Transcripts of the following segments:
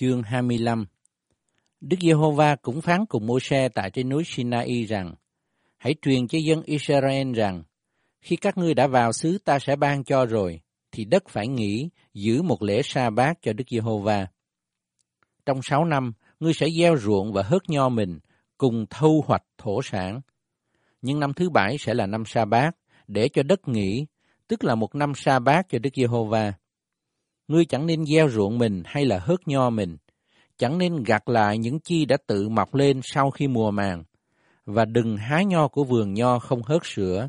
Chương 25 Đức Giê-hô-va cũng phán cùng mô-se tại trên núi Sinai rằng, Hãy truyền cho dân Israel rằng, khi các ngươi đã vào xứ ta sẽ ban cho rồi, thì đất phải nghỉ, giữ một lễ sa bát cho Đức Giê-hô-va. Trong sáu năm, ngươi sẽ gieo ruộng và hớt nho mình, cùng thu hoạch thổ sản. Nhưng năm thứ bảy sẽ là năm sa bát, để cho đất nghỉ, tức là một năm sa bát cho Đức Giê-hô-va. Ngươi chẳng nên gieo ruộng mình hay là hớt nho mình, chẳng nên gặt lại những chi đã tự mọc lên sau khi mùa màng, và đừng hái nho của vườn nho không hớt sữa,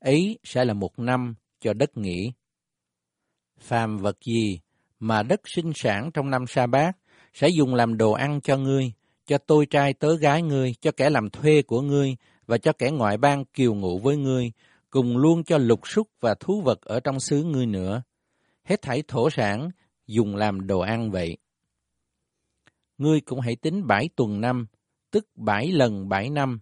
ấy sẽ là một năm cho đất nghỉ. Phàm vật gì mà đất sinh sản trong năm sa bát sẽ dùng làm đồ ăn cho ngươi, cho tôi trai tớ gái ngươi, cho kẻ làm thuê của ngươi và cho kẻ ngoại bang kiều ngụ với ngươi, cùng luôn cho lục súc và thú vật ở trong xứ ngươi nữa. Hết thảy thổ sản dùng làm đồ ăn vậy. Ngươi cũng hãy tính bảy tuần năm, tức bảy lần bảy năm.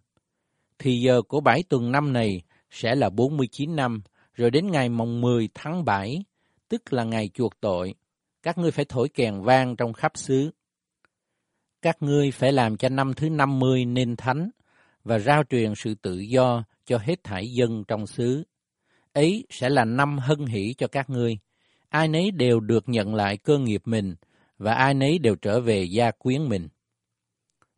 Thì giờ của bảy tuần năm này sẽ là 49 năm, rồi đến ngày mồng 10 tháng 7, tức là ngày chuộc tội, các ngươi phải thổi kèn vang trong khắp xứ. Các ngươi phải làm cho năm thứ 50 nên thánh và rao truyền sự tự do cho hết thảy dân trong xứ. Ấy sẽ là năm hân hỷ cho các ngươi. Ai nấy đều được nhận lại cơ nghiệp mình và ai nấy đều trở về gia quyến mình.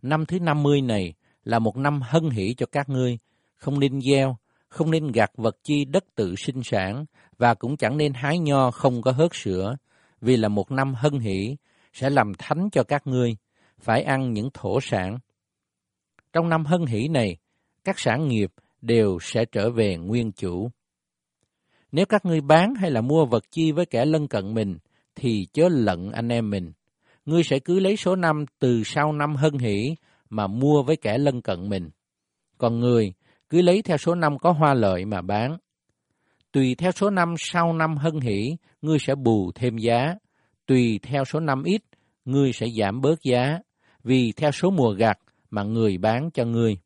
Năm thứ 50 này là một năm hân hỷ cho các ngươi, không nên gieo, không nên gặt vật chi đất tự sinh sản và cũng chẳng nên hái nho không có hớt sữa, vì là một năm hân hỷ sẽ làm thánh cho các ngươi, phải ăn những thổ sản. Trong năm hân hỷ này, các sản nghiệp đều sẽ trở về nguyên chủ. Nếu các ngươi bán hay là mua vật chi với kẻ lân cận mình, thì chớ lận anh em mình. Ngươi sẽ cứ lấy số năm từ sau năm hân hỷ mà mua với kẻ lân cận mình. Còn người cứ lấy theo số năm có hoa lợi mà bán. Tùy theo số năm sau năm hân hỷ, ngươi sẽ bù thêm giá. Tùy theo số năm ít, ngươi sẽ giảm bớt giá. Vì theo số mùa gặt mà người bán cho ngươi.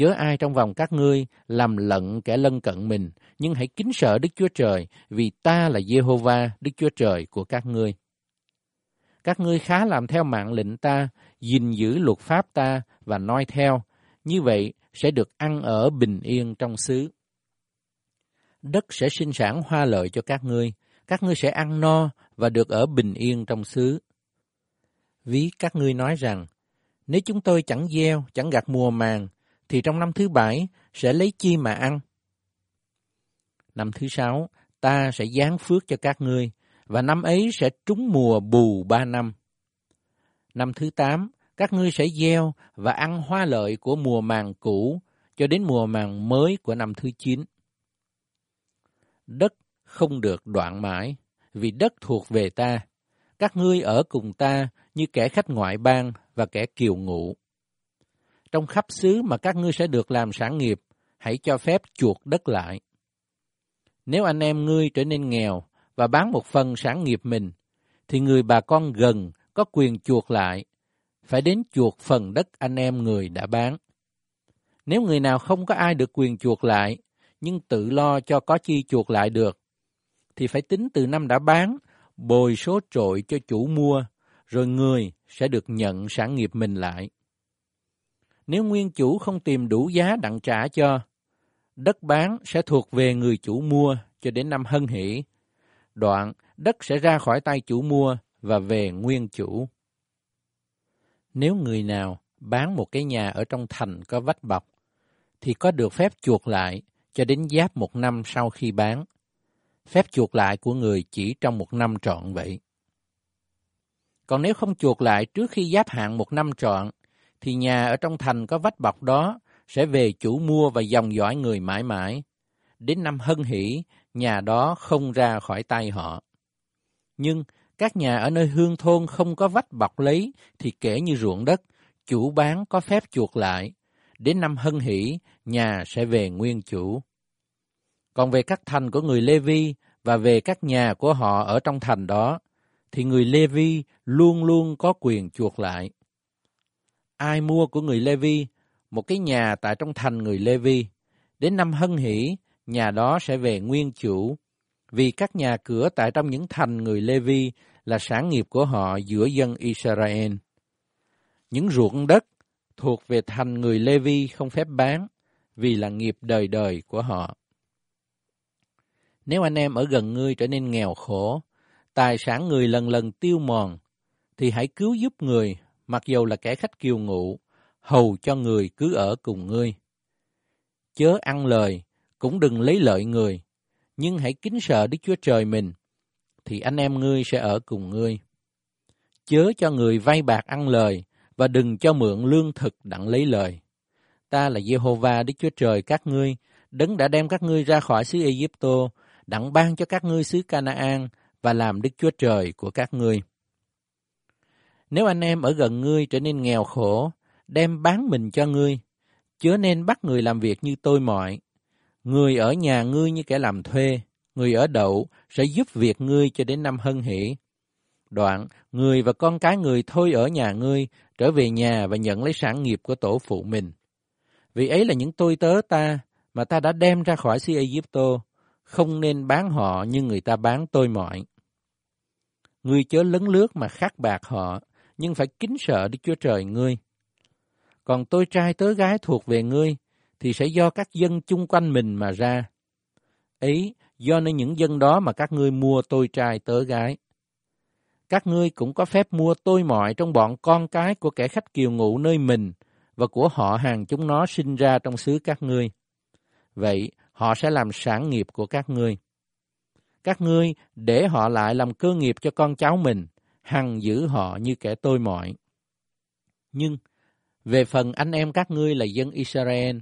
Chớ ai trong vòng các ngươi làm lận kẻ lân cận mình, nhưng hãy kính sợ Đức Chúa Trời, vì ta là Jehovah, Đức Chúa Trời của các ngươi. Các ngươi khá làm theo mạng lệnh ta, gìn giữ luật pháp ta và noi theo, như vậy sẽ được ăn ở bình yên trong xứ. Đất sẽ sinh sản hoa lợi cho các ngươi, các ngươi sẽ ăn no và được ở bình yên trong xứ. Ví các ngươi nói rằng, nếu chúng tôi chẳng gieo, chẳng gặt mùa màng, thì trong năm thứ bảy sẽ lấy chi mà ăn? Năm thứ sáu, ta sẽ giáng phước cho các ngươi, và năm ấy sẽ trúng mùa bù ba năm. Năm thứ tám, các ngươi sẽ gieo và ăn hoa lợi của mùa màng cũ cho đến mùa màng mới của năm thứ chín. Đất không được đoạn mãi, vì đất thuộc về ta. Các ngươi ở cùng ta như kẻ khách ngoại bang và kẻ kiều ngụ. Trong khắp xứ mà các ngươi sẽ được làm sản nghiệp, hãy cho phép chuộc đất lại. Nếu anh em ngươi trở nên nghèo và bán một phần sản nghiệp mình, thì người bà con gần có quyền chuộc lại, phải đến chuộc phần đất anh em người đã bán. Nếu người nào không có ai được quyền chuộc lại, nhưng tự lo cho có chi chuộc lại được, thì phải tính từ năm đã bán, bồi số trội cho chủ mua, rồi người sẽ được nhận sản nghiệp mình lại. Nếu nguyên chủ không tìm đủ giá đặng trả cho, đất bán sẽ thuộc về người chủ mua cho đến năm hân hỷ. Đoạn, đất sẽ ra khỏi tay chủ mua và về nguyên chủ. Nếu người nào bán một cái nhà ở trong thành có vách bọc, thì có được phép chuộc lại cho đến giáp một năm sau khi bán. Phép chuộc lại của người chỉ trong một năm trọn vậy. Còn nếu không chuộc lại trước khi giáp hạn một năm trọn, thì nhà ở trong thành có vách bọc đó sẽ về chủ mua và dòng dõi người mãi mãi. Đến năm hân hỷ, nhà đó không ra khỏi tay họ. Nhưng các nhà ở nơi hương thôn không có vách bọc lấy thì kể như ruộng đất, chủ bán có phép chuộc lại. Đến năm hân hỷ, nhà sẽ về nguyên chủ. Còn về các thành của người Lê Vi và về các nhà của họ ở trong thành đó, thì người Lê Vi luôn luôn có quyền chuộc lại. Ai mua của người Lê Vi một cái nhà tại trong thành người Lê Vi, đến năm hân hỷ, nhà đó sẽ về nguyên chủ, vì các nhà cửa tại trong những thành người Lê Vi là sản nghiệp của họ giữa dân Israel. Những ruộng đất thuộc về thành người Lê Vi không phép bán vì là nghiệp đời đời của họ. Nếu anh em ở gần ngươi trở nên nghèo khổ, tài sản người lần lần tiêu mòn, thì hãy cứu giúp người, mặc dù là kẻ khách kiều ngụ, hầu cho người cứ ở cùng ngươi. Chớ ăn lời, cũng đừng lấy lợi người, nhưng hãy kính sợ Đức Chúa Trời mình, thì anh em ngươi sẽ ở cùng ngươi. Chớ cho người vay bạc ăn lời, và đừng cho mượn lương thực đặng lấy lời. Ta là Jehovah Đức Chúa Trời các ngươi, đấng đã đem các ngươi ra khỏi xứ Egypto, đặng ban cho các ngươi xứ Canaan và làm Đức Chúa Trời của các ngươi. Nếu anh em ở gần ngươi trở nên nghèo khổ, đem bán mình cho ngươi, chớ nên bắt người làm việc như tôi mọi. Người ở nhà ngươi như kẻ làm thuê, người ở đậu sẽ giúp việc ngươi cho đến năm hân hỷ. Đoạn, người và con cái người thôi ở nhà ngươi, trở về nhà và nhận lấy sản nghiệp của tổ phụ mình. Vì ấy là những tôi tớ ta mà ta đã đem ra khỏi xứ Egypto, không nên bán họ như người ta bán tôi mọi. Ngươi chớ lấn lướt mà khắc bạc họ, nhưng phải kính sợ Đức Chúa Trời ngươi. Còn tôi trai tớ gái thuộc về ngươi, thì sẽ do các dân chung quanh mình mà ra. Ấy, do nơi những dân đó mà các ngươi mua tôi trai tớ gái. Các ngươi cũng có phép mua tôi mọi trong bọn con cái của kẻ khách kiều ngụ nơi mình và của họ hàng chúng nó sinh ra trong xứ các ngươi. Vậy, họ sẽ làm sản nghiệp của các ngươi. Các ngươi để họ lại làm cơ nghiệp cho con cháu mình, hằng giữ họ như kẻ tôi mọi. Nhưng, về phần anh em các ngươi là dân Israel,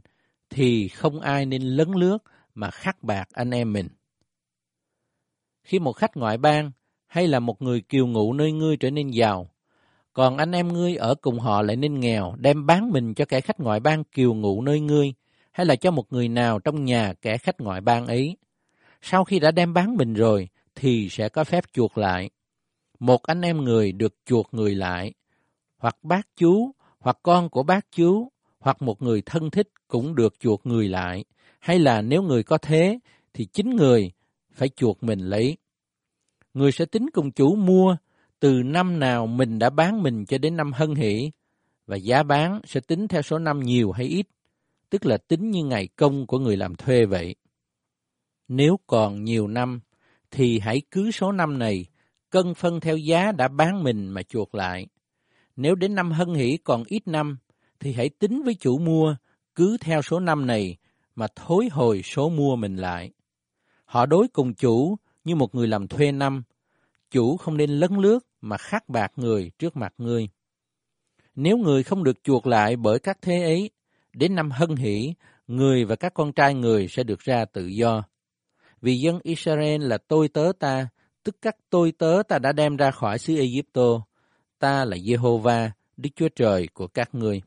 thì không ai nên lấn lướt mà khắc bạc anh em mình. Khi một khách ngoại bang hay là một người kiều ngụ nơi ngươi trở nên giàu, còn anh em ngươi ở cùng họ lại nên nghèo, đem bán mình cho kẻ khách ngoại bang kiều ngụ nơi ngươi, hay là cho một người nào trong nhà kẻ khách ngoại bang ấy. Sau khi đã đem bán mình rồi, thì sẽ có phép chuộc lại. Một anh em người được chuộc người lại, hoặc bác chú, hoặc con của bác chú, hoặc một người thân thích cũng được chuộc người lại, hay là nếu người có thế, thì chính người phải chuộc mình lấy. Người sẽ tính cùng chủ mua từ năm nào mình đã bán mình cho đến năm hân hỷ, và giá bán sẽ tính theo số năm nhiều hay ít, tức là tính như ngày công của người làm thuê vậy. Nếu còn nhiều năm, thì hãy cứ số năm này, cân phân theo giá đã bán mình mà chuộc lại. Nếu đến năm hân hỷ còn ít năm, thì hãy tính với chủ mua, cứ theo số năm này mà thối hồi số mua mình lại. Họ đối cùng chủ như một người làm thuê năm, chủ không nên lấn lướt mà khắc bạc người trước mặt ngươi. Nếu người không được chuộc lại bởi các thế ấy, đến năm hân hỷ, người và các con trai người sẽ được ra tự do. Vì dân Israel là tôi tớ ta, tức các tôi tớ ta đã đem ra khỏi xứ Egypto. Ta là Jehovah, Đức Chúa Trời của các ngươi.